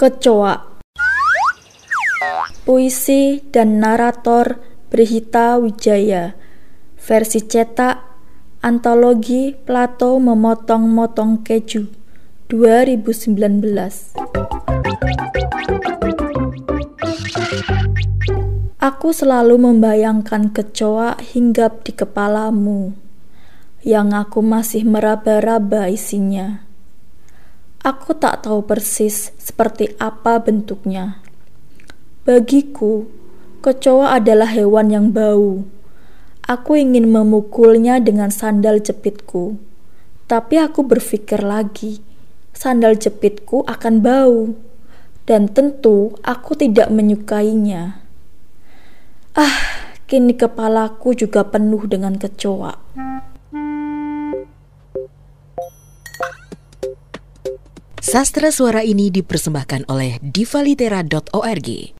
Kecoa. Puisi dan narator Brihita Wijaya. Versi cetak Antologi Plato Memotong-Motong Keju 2019 Aku selalu membayangkan kecoa hinggap di kepalamu yang aku masih meraba-raba isinya. Aku tak tahu persis seperti apa bentuknya. Bagiku, kecoa adalah hewan yang bau. Aku ingin memukulnya dengan sandal jepitku, tapi aku berpikir lagi, sandal jepitku akan bau, dan tentu aku tidak menyukainya. Ah, kini kepalaku juga penuh dengan kecoa. Sastra suara ini dipersembahkan oleh divalitera.org.